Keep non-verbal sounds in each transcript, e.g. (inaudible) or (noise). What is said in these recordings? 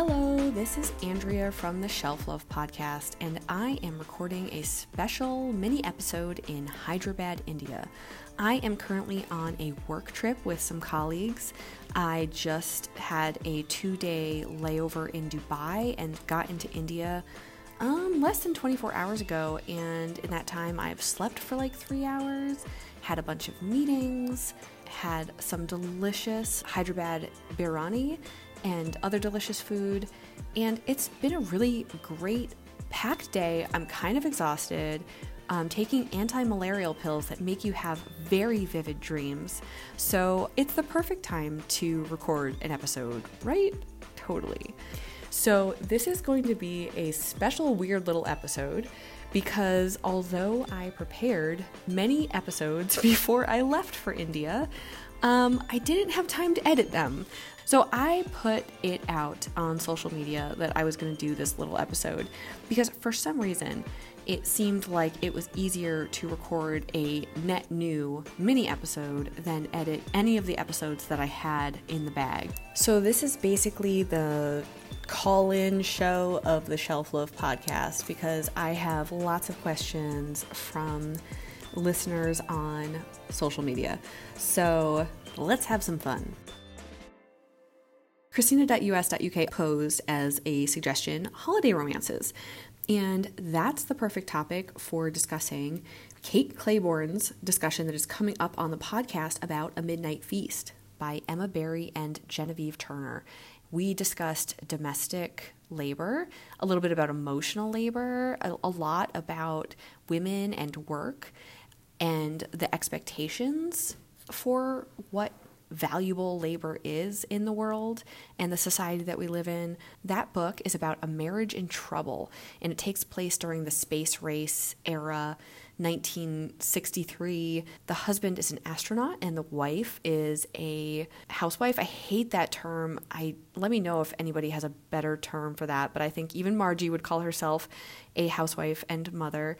Hello, this is Andrea from the Shelf Love Podcast, and I am recording a special mini episode in Hyderabad, India. I am currently on a work trip with some colleagues. I just had a two day layover in Dubai and got into India um, less than 24 hours ago, and in that time, I've slept for like three hours, had a bunch of meetings, had some delicious Hyderabad biryani and other delicious food. And it's been a really great, packed day. I'm kind of exhausted. Um, taking anti malarial pills that make you have very vivid dreams. So it's the perfect time to record an episode, right? Totally. So, this is going to be a special, weird little episode because although I prepared many episodes (laughs) before I left for India, um, I didn't have time to edit them. So I put it out on social media that I was going to do this little episode because for some reason it seemed like it was easier to record a net new mini episode than edit any of the episodes that I had in the bag. So this is basically the call in show of the Shelf Love podcast because I have lots of questions from listeners on social media. So let's have some fun. Christina.us.uk posed as a suggestion holiday romances. And that's the perfect topic for discussing Kate Clayborn's discussion that is coming up on the podcast about A Midnight Feast by Emma Barry and Genevieve Turner. We discussed domestic labor, a little bit about emotional labor, a, a lot about women and work, and the expectations for what valuable labor is in the world and the society that we live in. That book is about a marriage in trouble, and it takes place during the space race era. 1963 the husband is an astronaut and the wife is a housewife i hate that term i let me know if anybody has a better term for that but i think even margie would call herself a housewife and mother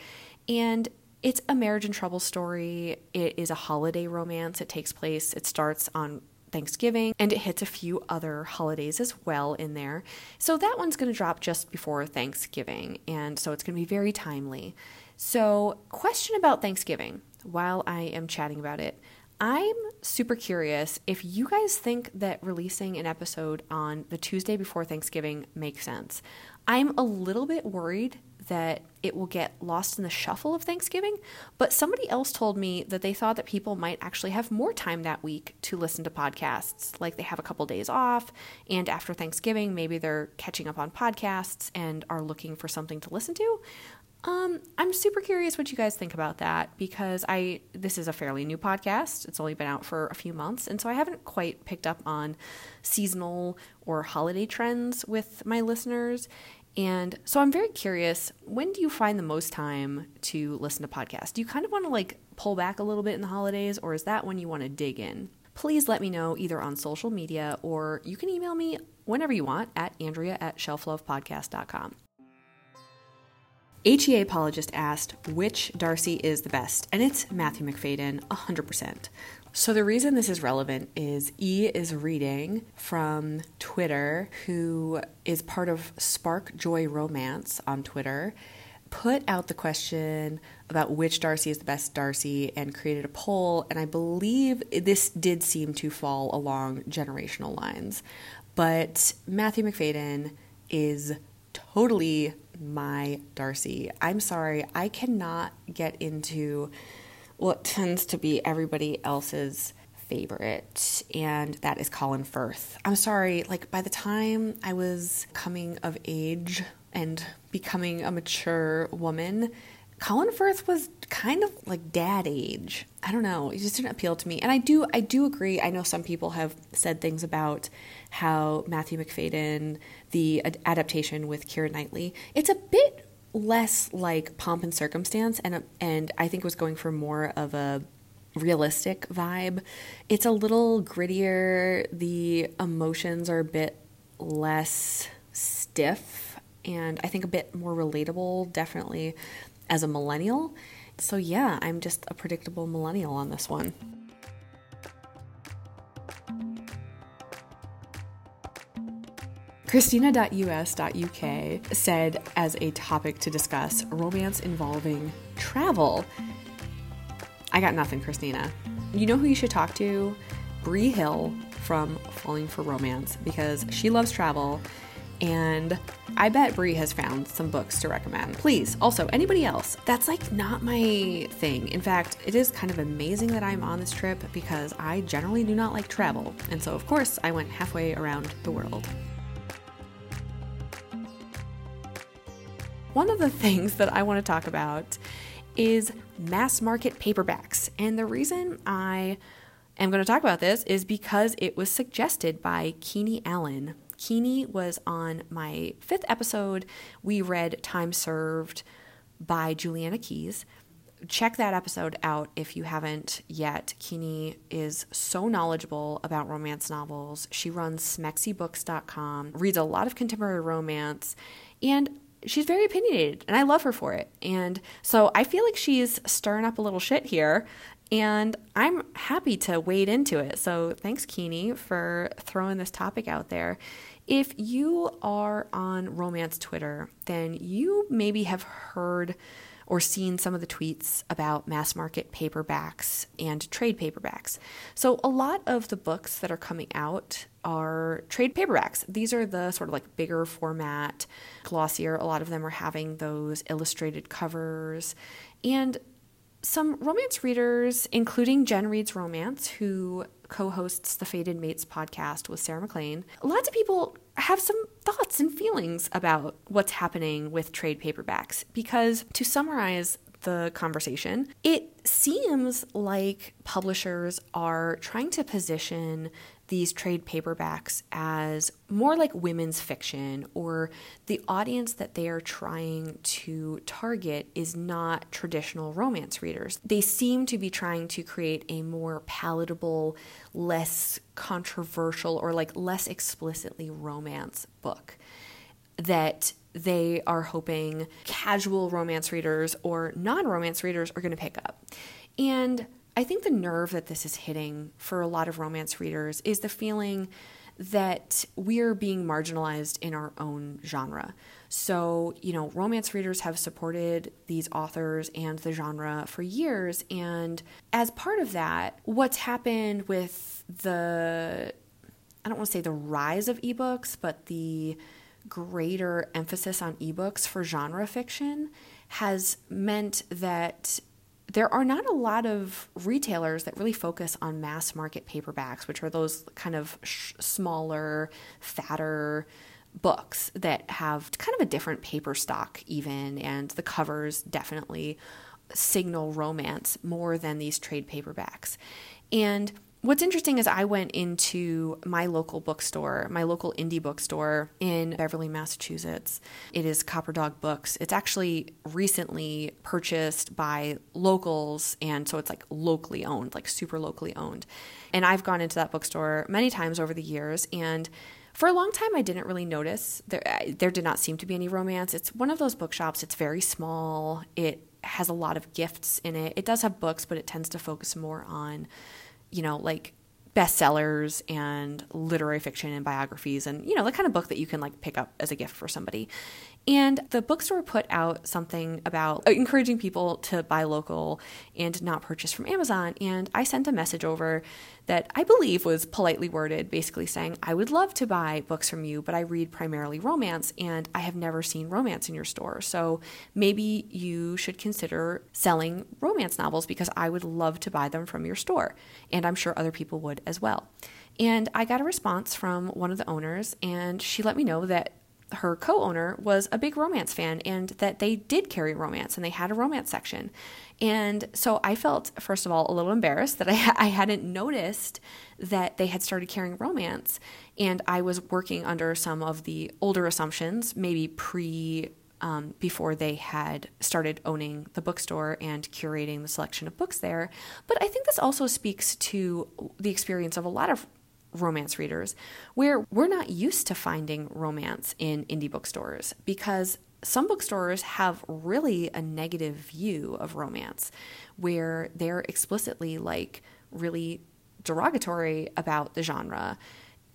and it's a marriage in trouble story. It is a holiday romance. It takes place, it starts on Thanksgiving and it hits a few other holidays as well in there. So that one's going to drop just before Thanksgiving. And so it's going to be very timely. So, question about Thanksgiving while I am chatting about it. I'm super curious if you guys think that releasing an episode on the Tuesday before Thanksgiving makes sense. I'm a little bit worried that it will get lost in the shuffle of Thanksgiving, but somebody else told me that they thought that people might actually have more time that week to listen to podcasts. Like they have a couple days off, and after Thanksgiving, maybe they're catching up on podcasts and are looking for something to listen to. Um, I'm super curious what you guys think about that because I this is a fairly new podcast. It's only been out for a few months, and so I haven't quite picked up on seasonal or holiday trends with my listeners. And so I'm very curious, when do you find the most time to listen to podcasts? Do you kind of want to like pull back a little bit in the holidays, or is that when you want to dig in? Please let me know either on social media or you can email me whenever you want at Andrea at shelflovepodcast.com. HEA apologist asked which Darcy is the best, and it's Matthew Macfadyen, 100%. So, the reason this is relevant is E is reading from Twitter, who is part of Spark Joy Romance on Twitter, put out the question about which Darcy is the best Darcy and created a poll. And I believe this did seem to fall along generational lines. But Matthew Macfadyen is totally my Darcy. I'm sorry, I cannot get into what tends to be everybody else's favorite, and that is Colin Firth. I'm sorry, like by the time I was coming of age and becoming a mature woman, Colin Firth was kind of like dad age. I don't know. It just didn't appeal to me. And I do I do agree. I know some people have said things about how Matthew Macfadyen, the adaptation with Keira Knightley, it's a bit less like pomp and circumstance and and I think was going for more of a realistic vibe. It's a little grittier. The emotions are a bit less stiff and I think a bit more relatable definitely as a millennial. So yeah, I'm just a predictable millennial on this one. Christina.us.uk said as a topic to discuss romance involving travel. I got nothing, Christina. You know who you should talk to? Bree Hill from Falling for Romance because she loves travel and I bet Bree has found some books to recommend. Please, also, anybody else, that's like not my thing. In fact, it is kind of amazing that I'm on this trip because I generally do not like travel. And so, of course, I went halfway around the world. One of the things that I want to talk about is mass market paperbacks. And the reason I am going to talk about this is because it was suggested by Keeney Allen Keeney was on my fifth episode. We read Time Served by Juliana Keyes. Check that episode out if you haven't yet. Keeney is so knowledgeable about romance novels. She runs smexybooks.com, reads a lot of contemporary romance, and she's very opinionated, and I love her for it. And so I feel like she's stirring up a little shit here, and I'm happy to wade into it. So thanks, Keeney, for throwing this topic out there. If you are on romance Twitter, then you maybe have heard or seen some of the tweets about mass market paperbacks and trade paperbacks. So, a lot of the books that are coming out are trade paperbacks. These are the sort of like bigger format, glossier. A lot of them are having those illustrated covers. And some romance readers, including Jen Reads Romance, who co hosts the Fated Mates podcast with Sarah MacLean, lots of people have some thoughts and feelings about what's happening with trade paperbacks. Because to summarize the conversation, it seems like publishers are trying to position these trade paperbacks as more like women's fiction, or the audience that they are trying to target is not traditional romance readers. They seem to be trying to create a more palatable, less controversial, or like less explicitly romance book that they are hoping casual romance readers or non romance readers are going to pick up. And I think the nerve that this is hitting for a lot of romance readers is the feeling that we're being marginalized in our own genre. So, you know, romance readers have supported these authors and the genre for years. And as part of that, what's happened with the, I don't want to say the rise of ebooks, but the greater emphasis on ebooks for genre fiction has meant that there are not a lot of retailers that really focus on mass market paperbacks, which are those kind of sh- smaller, fatter books that have kind of a different paper stock, even, and the covers definitely signal romance more than these trade paperbacks. And What's interesting is I went into my local bookstore, my local indie bookstore in Beverly, Massachusetts. It is Copper Dog Books. It's actually recently purchased by locals, and so it's like locally owned, like super locally owned. And I've gone into that bookstore many times over the years, and for a long time I didn't really notice there there did not seem to be any romance. It's one of those bookshops. It's very small. It has a lot of gifts in it. It does have books, but it tends to focus more on you know, like bestsellers and literary fiction and biographies and you know the kind of book that you can like pick up as a gift for somebody and the bookstore put out something about uh, encouraging people to buy local and not purchase from Amazon. And I sent a message over that I believe was politely worded, basically saying, I would love to buy books from you, but I read primarily romance and I have never seen romance in your store. So maybe you should consider selling romance novels because I would love to buy them from your store. And I'm sure other people would as well. And I got a response from one of the owners, and she let me know that her co owner was a big romance fan and that they did carry romance and they had a romance section. And so I felt, first of all, a little embarrassed that I, (laughs) I hadn't noticed that they had started carrying romance. And I was working under some of the older assumptions, maybe pre. Um, before they had started owning the bookstore and curating the selection of books there. But I think this also speaks to the experience of a lot of romance readers, where we're not used to finding romance in indie bookstores because some bookstores have really a negative view of romance where they're explicitly like really derogatory about the genre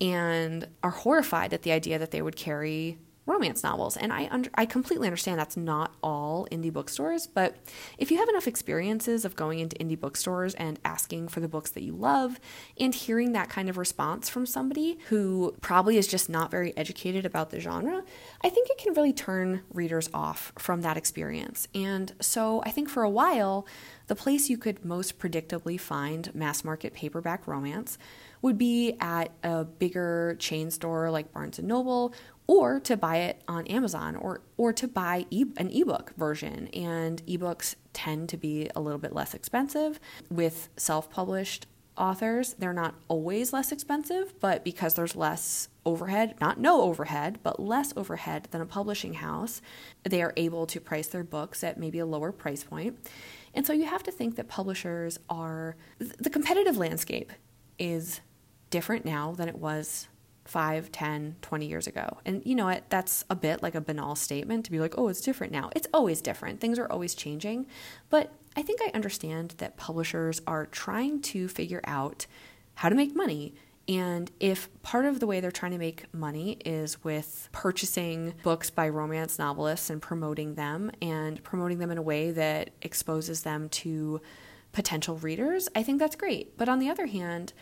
and are horrified at the idea that they would carry romance novels. And I under, I completely understand that's not all indie bookstores, but if you have enough experiences of going into indie bookstores and asking for the books that you love and hearing that kind of response from somebody who probably is just not very educated about the genre, I think it can really turn readers off from that experience. And so I think for a while, the place you could most predictably find mass market paperback romance would be at a bigger chain store like Barnes and Noble or to buy it on Amazon or or to buy e- an ebook version and ebooks tend to be a little bit less expensive with self-published authors they're not always less expensive but because there's less overhead not no overhead but less overhead than a publishing house they are able to price their books at maybe a lower price point. point and so you have to think that publishers are the competitive landscape is different now than it was 5, 10, 20 years ago. And you know what? That's a bit like a banal statement to be like, oh, it's different now. It's always different. Things are always changing. But I think I understand that publishers are trying to figure out how to make money. And if part of the way they're trying to make money is with purchasing books by romance novelists and promoting them and promoting them in a way that exposes them to potential readers, I think that's great. But on the other hand,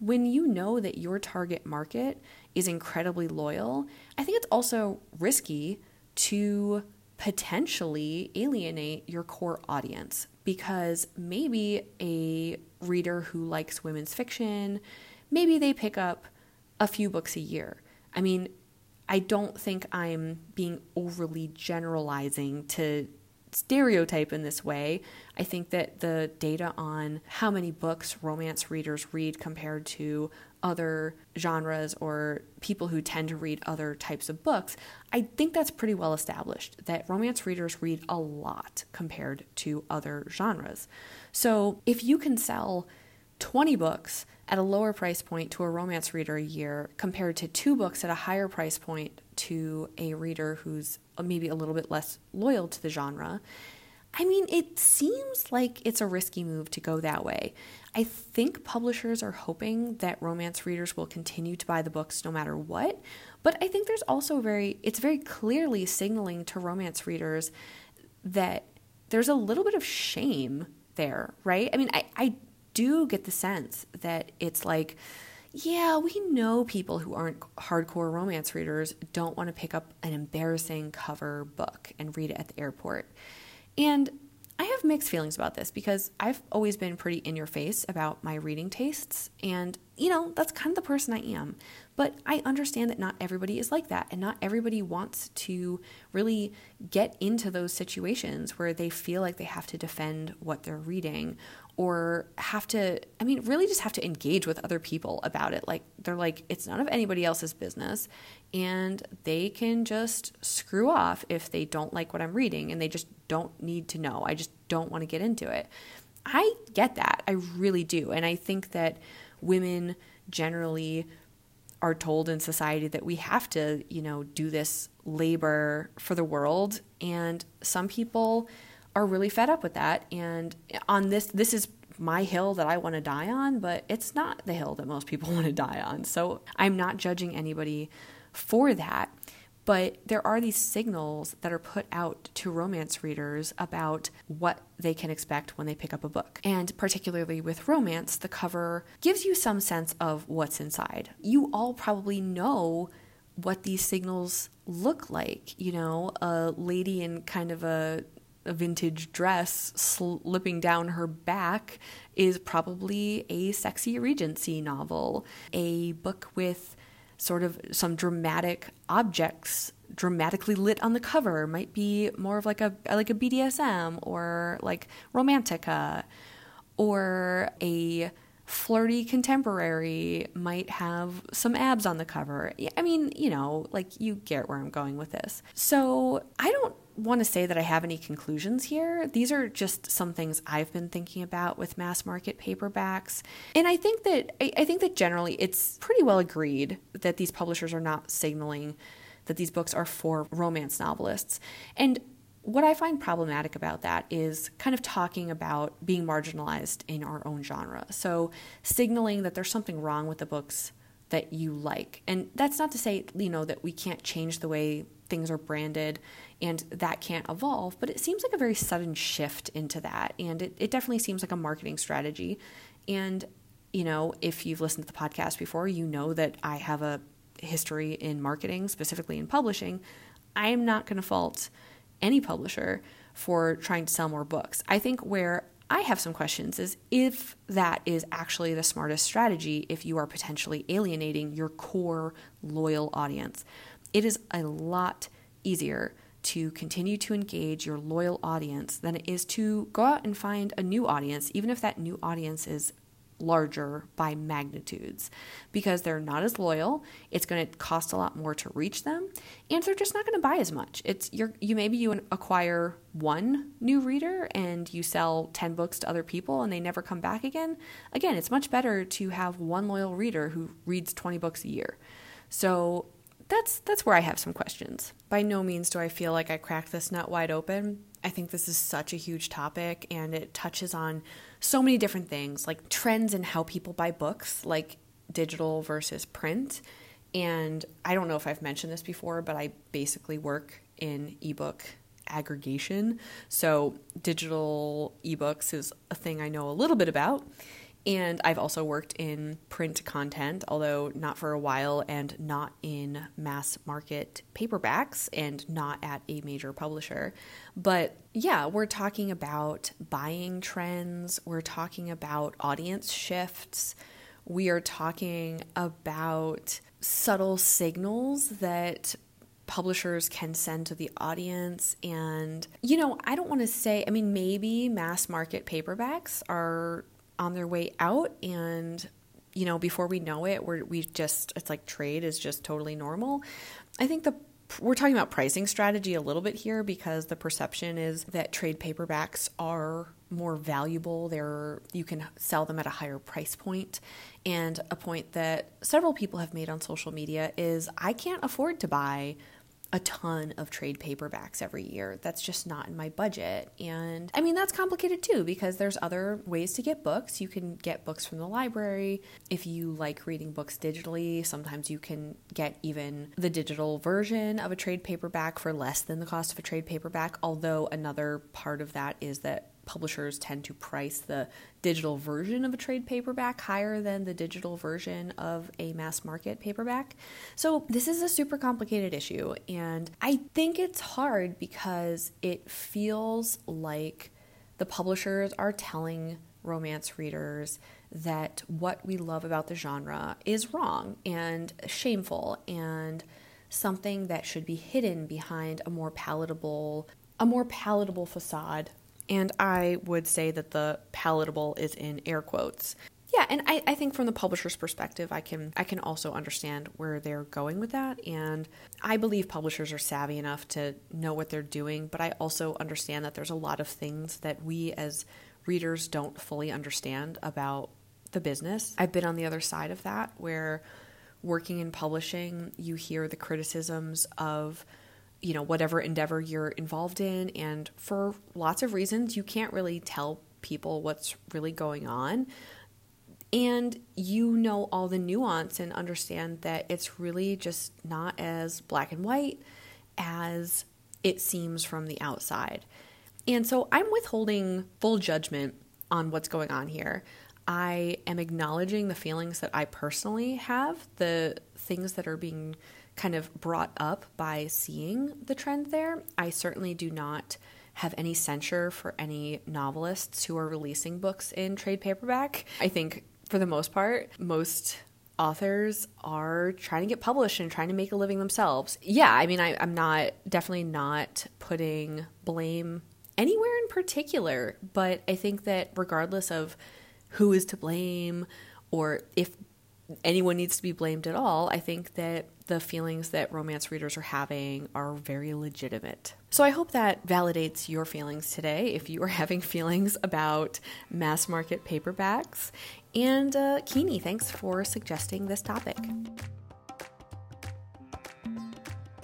when you know that your target market is incredibly loyal, I think it's also risky to potentially alienate your core audience because maybe a reader who likes women's fiction, maybe they pick up a few books a year. I mean, I don't think I'm being overly generalizing to stereotype in this way. I think that the data on how many books romance readers read compared to other genres or people who tend to read other types of books, I think that's pretty well established that romance readers read a lot compared to other genres. So if you can sell 20 books at a lower price point to a romance reader a year compared to two books at a higher price point to a reader who's uh, maybe a little bit less loyal to the genre. I mean, it seems like it's a risky move to go that way. I think publishers are hoping that romance readers will continue to buy the books no matter what, but I think there's also very it's very clearly signaling to romance readers that there's a little bit of shame there, right? I mean, I, I do get the sense that it's like, yeah, we know people who aren't hardcore romance readers don't want to pick up an embarrassing cover book and read it at the airport. And I have mixed feelings about this because I've always been pretty in your face about my reading tastes. And, you know, that's kind of the person I am. But I understand that not everybody is like that. And not everybody wants to really get into those situations where they feel like they have to defend what they're reading or have to, I mean, really just have to engage with other people about it. Like, they're like, it's none of anybody else's business. And they can just screw off if they don't like what I'm reading and they just don't need to know. I just don't want to get into it. I get that. I really do. And I think that women generally are told in society that we have to, you know, do this labor for the world. And some people, are really fed up with that. And on this, this is my hill that I want to die on, but it's not the hill that most people (laughs) want to die on. So I'm not judging anybody for that. But there are these signals that are put out to romance readers about what they can expect when they pick up a book. And particularly with romance, the cover gives you some sense of what's inside. You all probably know what these signals look like. You know, a lady in kind of a a vintage dress slipping down her back is probably a sexy Regency novel. A book with sort of some dramatic objects dramatically lit on the cover might be more of like a like a BDSM or like romantica or a flirty contemporary might have some abs on the cover. I mean, you know, like you get where I'm going with this. So, I don't want to say that I have any conclusions here. These are just some things I've been thinking about with mass market paperbacks. And I think that I, I think that generally it's pretty well agreed that these publishers are not signaling that these books are for romance novelists. And what I find problematic about that is kind of talking about being marginalized in our own genre. So, signaling that there's something wrong with the books that you like. And that's not to say, you know, that we can't change the way things are branded and that can't evolve, but it seems like a very sudden shift into that. And it, it definitely seems like a marketing strategy. And, you know, if you've listened to the podcast before, you know that I have a history in marketing, specifically in publishing. I am not going to fault any publisher for trying to sell more books. I think where I have some questions is if that is actually the smartest strategy if you are potentially alienating your core loyal audience. It is a lot easier to continue to engage your loyal audience than it is to go out and find a new audience, even if that new audience is larger by magnitudes because they're not as loyal. It's going to cost a lot more to reach them, and they're just not going to buy as much. It's you you maybe you acquire one new reader and you sell 10 books to other people and they never come back again. Again, it's much better to have one loyal reader who reads 20 books a year. So, that's that's where I have some questions. By no means do I feel like I cracked this nut wide open. I think this is such a huge topic and it touches on so many different things like trends in how people buy books, like digital versus print. And I don't know if I've mentioned this before, but I basically work in ebook aggregation. So, digital ebooks is a thing I know a little bit about. And I've also worked in print content, although not for a while and not in mass market paperbacks and not at a major publisher. But yeah, we're talking about buying trends, we're talking about audience shifts, we are talking about subtle signals that publishers can send to the audience. And, you know, I don't want to say, I mean, maybe mass market paperbacks are on their way out and you know before we know it we're we just it's like trade is just totally normal. I think the we're talking about pricing strategy a little bit here because the perception is that trade paperbacks are more valuable. They're you can sell them at a higher price point. And a point that several people have made on social media is i can't afford to buy a ton of trade paperbacks every year. That's just not in my budget. And I mean, that's complicated too because there's other ways to get books. You can get books from the library. If you like reading books digitally, sometimes you can get even the digital version of a trade paperback for less than the cost of a trade paperback. Although, another part of that is that publishers tend to price the digital version of a trade paperback higher than the digital version of a mass market paperback. So, this is a super complicated issue, and I think it's hard because it feels like the publishers are telling romance readers that what we love about the genre is wrong and shameful and something that should be hidden behind a more palatable a more palatable facade and I would say that the palatable is in air quotes. Yeah, and I, I think from the publisher's perspective, I can I can also understand where they're going with that. And I believe publishers are savvy enough to know what they're doing, but I also understand that there's a lot of things that we as readers don't fully understand about the business. I've been on the other side of that where working in publishing, you hear the criticisms of you know, whatever endeavor you're involved in. And for lots of reasons, you can't really tell people what's really going on. And you know all the nuance and understand that it's really just not as black and white as it seems from the outside. And so I'm withholding full judgment on what's going on here. I am acknowledging the feelings that I personally have, the things that are being kind of brought up by seeing the trend there. I certainly do not have any censure for any novelists who are releasing books in trade paperback. I think for the most part, most authors are trying to get published and trying to make a living themselves. Yeah, I mean, I, am not definitely not putting blame anywhere in particular, but I think that regardless of who is to blame or if anyone needs to be blamed at all, I think that the feelings that romance readers are having are very legitimate. So I hope that validates your feelings today if you are (laughs) having feelings about mass market paperbacks. And uh, Keeney, thanks for suggesting this topic.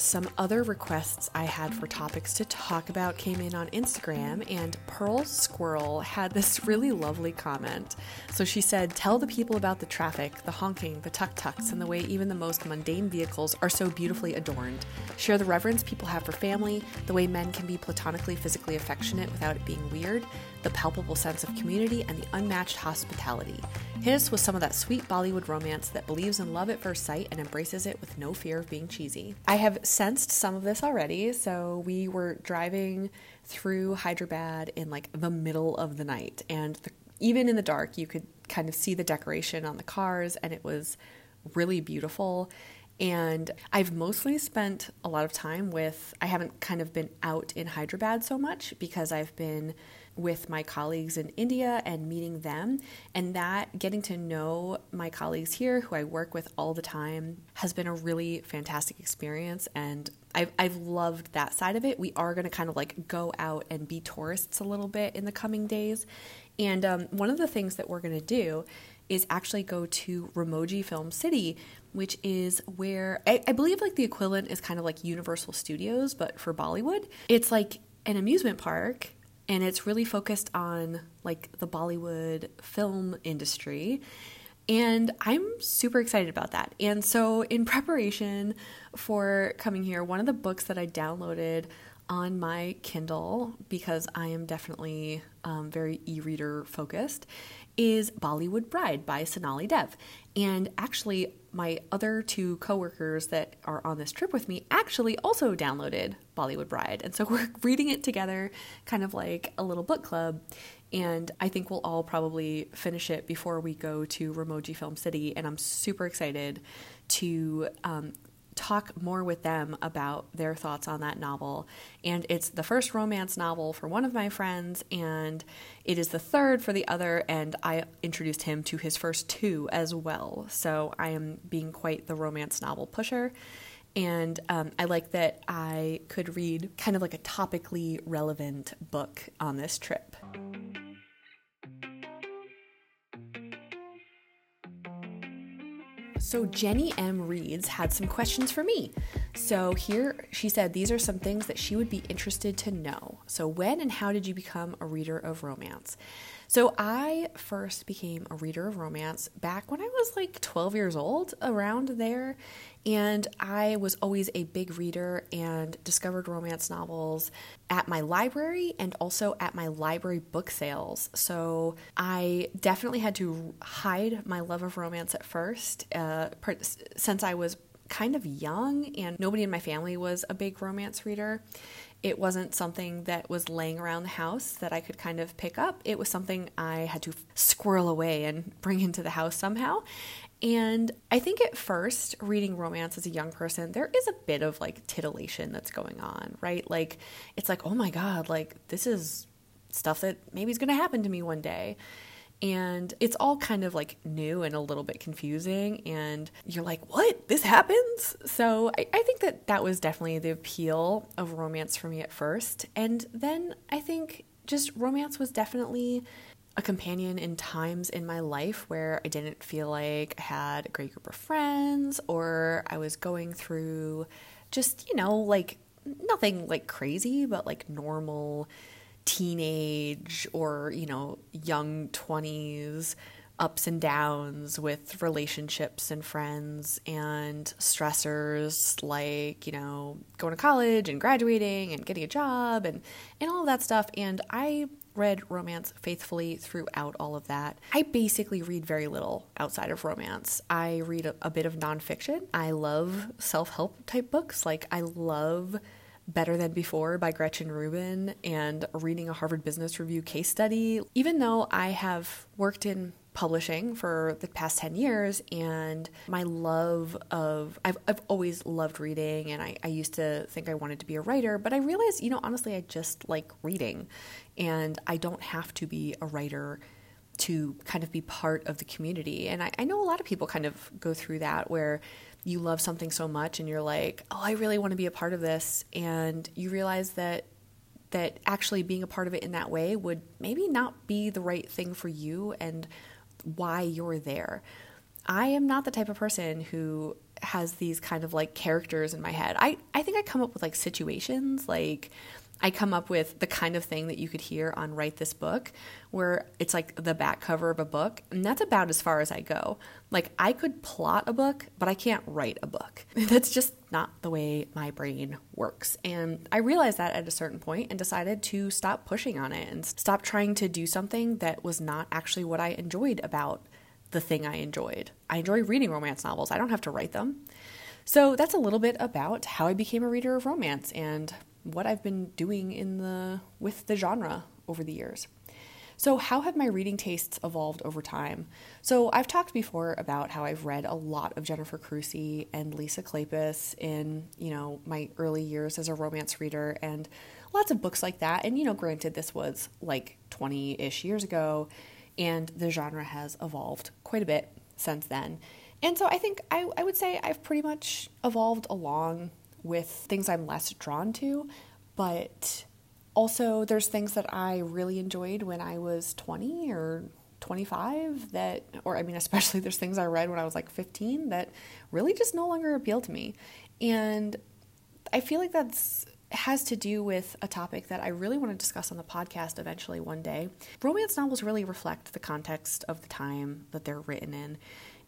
Some other requests I had for topics to talk about came in on Instagram, and Pearl Squirrel had this (laughs) really lovely comment. So she said, Tell the people about the traffic, the honking, the tuk tuks, and the way even the most mundane vehicles are so beautifully adorned. Share the reverence people have for family, the way men can be platonically physically affectionate without it being weird, the palpable sense of community, and the unmatched hospitality. Hit us with some of that sweet Bollywood romance that believes in love at first sight and embraces it with no fear of being cheesy. I have sensed some of this already. So we were driving through Hyderabad in like the middle of the night, and the, even in the dark, you could kind of see the decoration on the cars, and it was really beautiful. And I've mostly spent a lot of time with, I haven't kind of been out in Hyderabad so much because I've been with my colleagues in India and meeting them. And that getting to know my colleagues here, who I work with all the time, has been a really fantastic experience. And I've, I've loved that side of it. We are going to kind of like go out and be tourists a little bit in the coming days. And um, one of the things that we're going to do is actually go to Ramoji Film City, which is where I, I, believe like the equivalent is kind of like Universal Studios, but for Bollywood. It's like an amusement park and it's really focused on like the Bollywood film industry. And I'm super excited about that. And so, in preparation for coming here, one of the books that I downloaded on my Kindle, because I am definitely um, very e reader focused, is Bollywood Bride by Sonali Dev. And actually, my other two coworkers that are on this trip with me actually also downloaded Bollywood Bride. And so (laughs) we're reading it together, kind of like a little book club. And I think we'll all probably finish it before we go to Ramoji Film City. And I'm super excited to um, talk more with them about their thoughts on that novel. And it's the first romance novel for one of my friends, and it is the third for the other. And I introduced him to his first two as well. So I am being quite the romance novel pusher. And um, I like that I could read kind of like a topically relevant book on this trip. So, Jenny M. Reeds had some questions for me. So, here she said these are some things that she would be interested to know. So, when and how did you become a reader of romance? So, I first became a reader of romance back when I was like 12 years old, around there. And I was always a big reader and discovered romance novels at my library and also at my library book sales. So I definitely had to hide my love of romance at first, uh, since I was kind of young and nobody in my family was a big romance reader. It wasn't something that was laying around the house that I could kind of pick up. It was something I had to squirrel away and bring into the house somehow. And I think at first, reading romance as a young person, there is a bit of like titillation that's going on, right? Like, it's like, oh my God, like, this is stuff that maybe is going to happen to me one day. And it's all kind of like new and a little bit confusing. And you're like, what? This happens? So I, I think that that was definitely the appeal of romance for me at first. And then I think just romance was definitely a companion in times in my life where I didn't feel like I had a great group of friends or I was going through just, you know, like nothing like crazy, but like normal teenage or, you know, young 20s ups and downs with relationships and friends and stressors like, you know, going to college and graduating and getting a job and, and all of that stuff. And I read romance faithfully throughout all of that. I basically read very little outside of romance. I read a, a bit of nonfiction. I love self help type books. Like, I love Better Than Before by Gretchen Rubin and reading a Harvard Business Review case study. Even though I have worked in publishing for the past 10 years and my love of I've, I've always loved reading and I, I used to think I wanted to be a writer but I realized you know honestly I just like reading and I don't have to be a writer to kind of be part of the community. And I, I know a lot of people kind of go through that where you love something so much and you're like oh I really want to be a part of this and you realize that that actually being a part of it in that way would maybe not be the right thing for you and why you're there. I am not the type of person who has these kind of like characters in my head. I, I think I come up with like situations, like I come up with the kind of thing that you could hear on Write This Book, where it's like the back cover of a book, and that's about as far as I go. Like, I could plot a book, but I can't write a book. (laughs) That's just not the way my brain works. And I realized that at a certain point and decided to stop pushing on it and stop trying to do something that was not actually what I enjoyed about the thing I enjoyed. I enjoy reading romance novels, I don't have to write them. So that's a little bit about how I became a reader of romance and what I've been doing in the with the genre over the years. So, how have my reading tastes evolved over time? So, I've talked before about how I've read a lot of Jennifer Crusie and Lisa Kleypas in, you know, my early years as a romance reader and lots of books like that. And, you know, granted, this was like 20 ish years ago, and the genre has evolved quite a bit since then. And so I think I, I would say I've pretty much evolved along with things I'm less drawn to, but also there's things that I really enjoyed when I was 20 or 25 that or I mean (laughs) especially there's things I read when I was like 15 that really just no longer appeal to me. And I feel like that's has to do with a topic that I really want to discuss on the podcast eventually one day. Romance novels really reflect the context of the time that they're written in.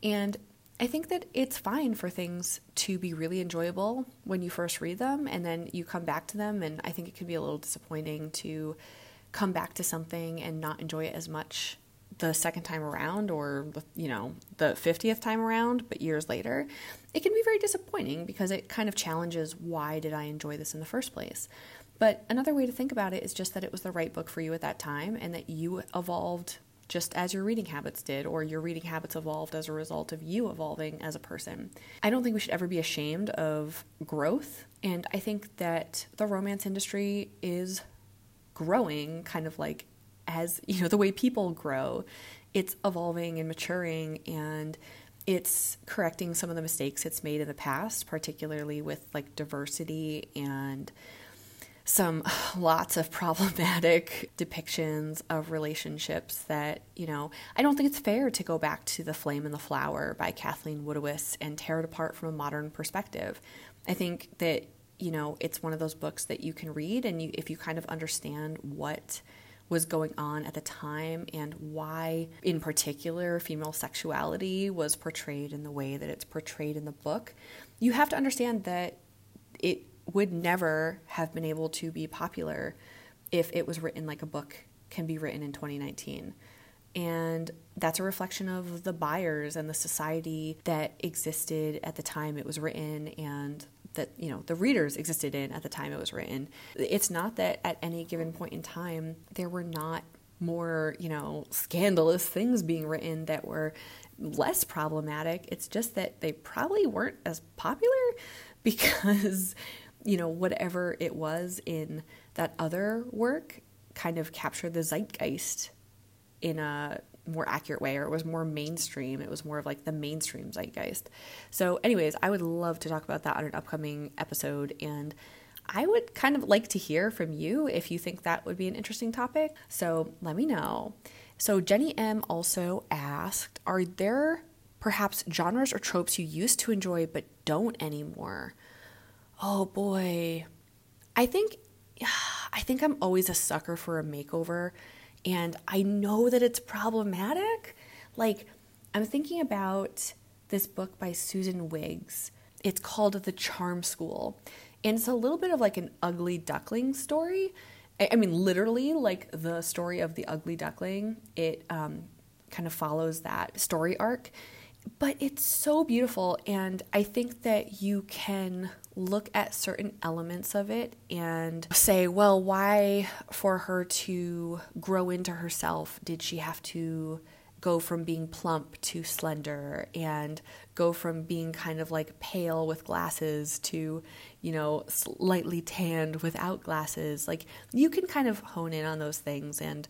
And I think that it's fine for things to be really enjoyable when you first read them and then you come back to them. And I think it can be a little disappointing to come back to something and not enjoy it as much the second time around or you know the 50th time around but years later it can be very disappointing because it kind of challenges why did i enjoy this in the first place but another way to think about it is just that it was the right book for you at that time and that you evolved just as your reading habits did, or your reading habits evolved as a result of you evolving as a person. I don't think we should ever be ashamed of growth, and I think that the romance industry is growing kind of like as (laughs) you know the way people grow it's evolving and maturing and it's correcting some of the mistakes it's made in the past particularly with like diversity and some (sighs) lots of problematic (laughs) depictions of relationships that, you know, I don't think it's fair to go back to The Flame and the Flower by Kathleen Woodiwiss and tear it apart from a modern perspective. I think that, you know, it's one of those books that you can read and you if you kind of understand what was going on at the time and why, in particular, female sexuality was portrayed in the way that it's portrayed in the book, you have to understand that it would never have been able to be popular if it was written like a book can be written in 2019. And that's a reflection of the buyers and the society that existed at the time it was written and that you know the readers existed in at the time it was written. It's not that at any given point in time there were not more, you know, scandalous things being written that were less problematic. It's just that they probably weren't as popular (laughs) because you know, whatever it was in that other work kind of captured the zeitgeist in a more accurate way, or it was more mainstream. It was more of like the mainstream zeitgeist. So, anyways, I would love to talk about that on an upcoming episode. And I would kind of like to hear from you if you think that would be an interesting topic. So, let me know. So, Jenny M also asked Are there perhaps genres or tropes you used to enjoy but don't anymore? Oh boy. I think I think I'm always a sucker for a makeover and I know that it's problematic. Like I'm thinking about this book by Susan Wiggs. It's called The Charm School. And it's a little bit of like an ugly duckling story. I mean, literally, like the story of the ugly duckling. It um, kind of follows that story arc but it's so beautiful and i think that you can look at certain elements of it and say well why for her to grow into herself did she have to go from being plump to slender and go from being kind of like pale with glasses to you know slightly tanned without glasses like you can kind of hone in on those things and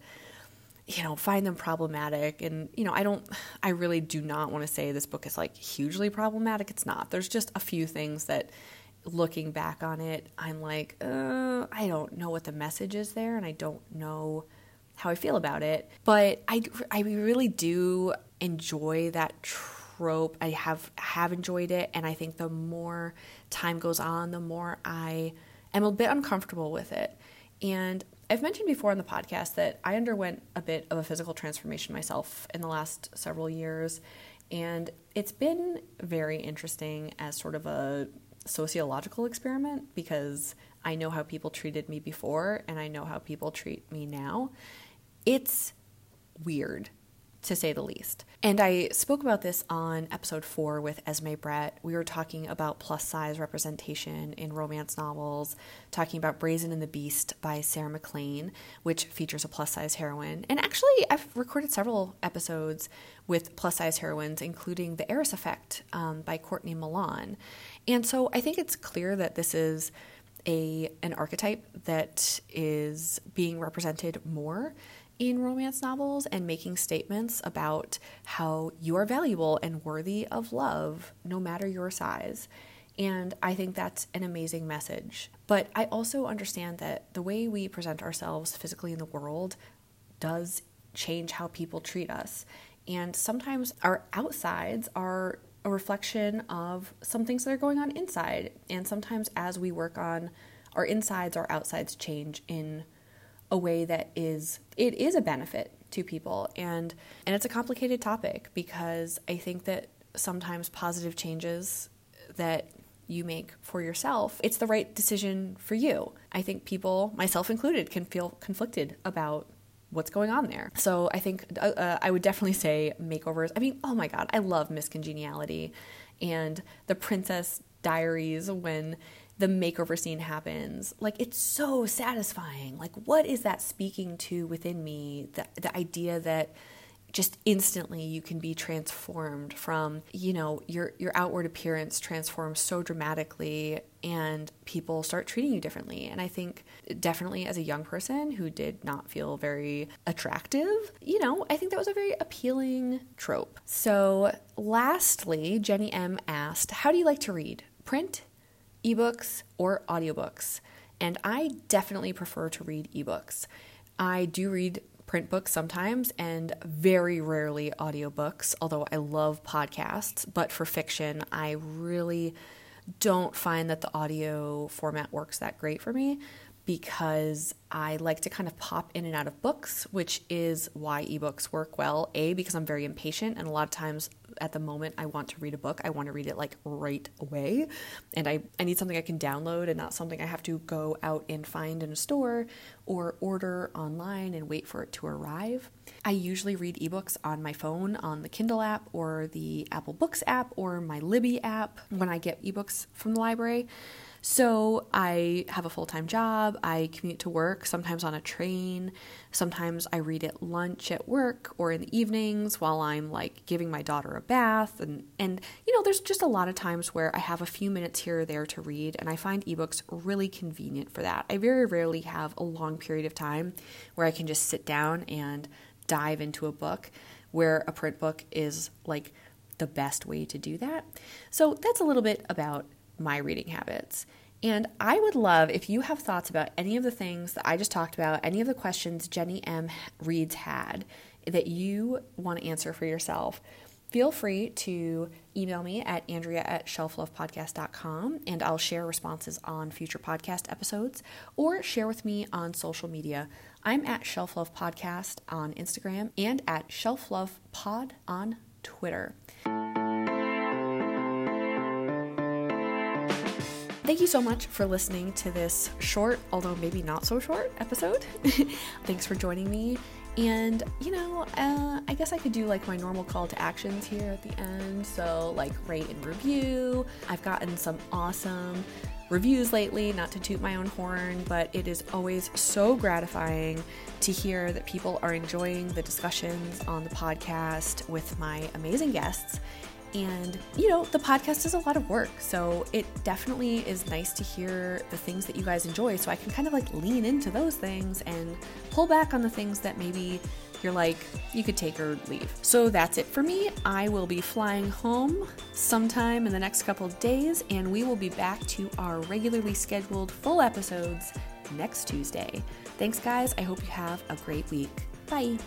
you know, find them problematic. And, you know, I don't, I really do not want to say this book is like hugely problematic. It's not. There's just a few things that looking back on it, I'm like, uh, I don't know what the message is there and I don't know how I feel about it. But I, I really do enjoy that trope. I have have enjoyed it and I think the more time goes on, the more I am a bit uncomfortable with it. And I've mentioned before on the podcast that I underwent a bit of a physical transformation myself in the last several years. And it's been very interesting as sort of a sociological experiment because I know how people treated me before and I know how people treat me now. It's weird to say the least. And I spoke about this on episode four with Esme Brett. We were talking about plus size representation in romance novels, talking about Brazen and the Beast by Sarah MacLean, which features a plus size heroine. And actually, I've recorded several episodes with plus size heroines, including The Heiress Effect um, by Courtney Milan. And so I think it's clear that this is a an archetype that is being represented more in romance novels and making statements about how you are valuable and worthy of love no matter your size. And I think that's an amazing message. But I also understand that the way we present ourselves physically in the world does change how people treat us. And sometimes our outsides are a reflection of some things that are going on inside. And sometimes as we work on our insides, our outsides change in a way that is it is a benefit to people and and it's a complicated topic because I think that sometimes positive changes that you make for yourself, it's the right decision for you. I think people, myself included, can feel conflicted about what's going on there. So I think uh, uh, I would definitely say makeovers. I mean, oh my God, I love Miss Congeniality and the Princess Diaries when the makeover scene happens. Like it's so satisfying. Like what is that speaking to within me? The the idea that just instantly you can be transformed from you know your your outward appearance transforms so dramatically and people start treating you differently and i think definitely as a young person who did not feel very attractive you know i think that was a very appealing trope so lastly jenny m asked how do you like to read print ebooks or audiobooks. And I definitely prefer to read ebooks. I do read print books sometimes and very rarely audiobooks, although I love podcasts. But for fiction, I really don't find that the audio format works that great for me because I like to kind of pop in and out of books, which is why ebooks work well. A, because I'm very impatient, and a lot of times at the moment I want to read a book, I want to read it like right away. And I, I need something I can download and not something I have to go out and find in a store or order online and wait for it to arrive. I usually read ebooks on my phone, on the Kindle app or the Apple Books app or my Libby app when I get ebooks from the library. So I have a full time job. I commute to work, sometimes on a train. Sometimes I read at lunch at work or in the evenings while I'm like giving my daughter a bath. And, and, you know, there's just a lot of times where I have a few minutes here or there to read, and I find ebooks really convenient for that. I very rarely have a long period of time where I can just sit down and dive into a book, where a print book is like the best way to do that. So that's a little bit about my reading habits. And I would love if you have thoughts about any of the things that I just talked about, any of the questions Jenny M. Reads had that you want to answer for yourself. Feel free to email me at andrea at shelflovepodcast.com and I'll share responses on future podcast episodes or share with me on social media. I'm at Shelf Love Podcast on Instagram and at Shelf Love Pod on Twitter. Thank you so much for listening to this short, although maybe not so short, episode. (laughs) Thanks for joining me. And, you know, uh, I guess I could do like my normal call to actions here at the end. So, like, rate and review. I've gotten some awesome reviews lately, not to toot my own horn, but it is always so gratifying to hear that people are enjoying the discussions on the podcast with my amazing guests and, you know, the podcast is a lot of work. So it definitely is nice to hear the things that you guys enjoy. So I can kind of like lean into those things and pull back on the things that maybe you're like, you could take or leave. So that's it for me. I will be flying home sometime in the next couple days, and we will be back to our regularly scheduled full episodes next Tuesday. Thanks, guys. I hope you have a great week. Bye.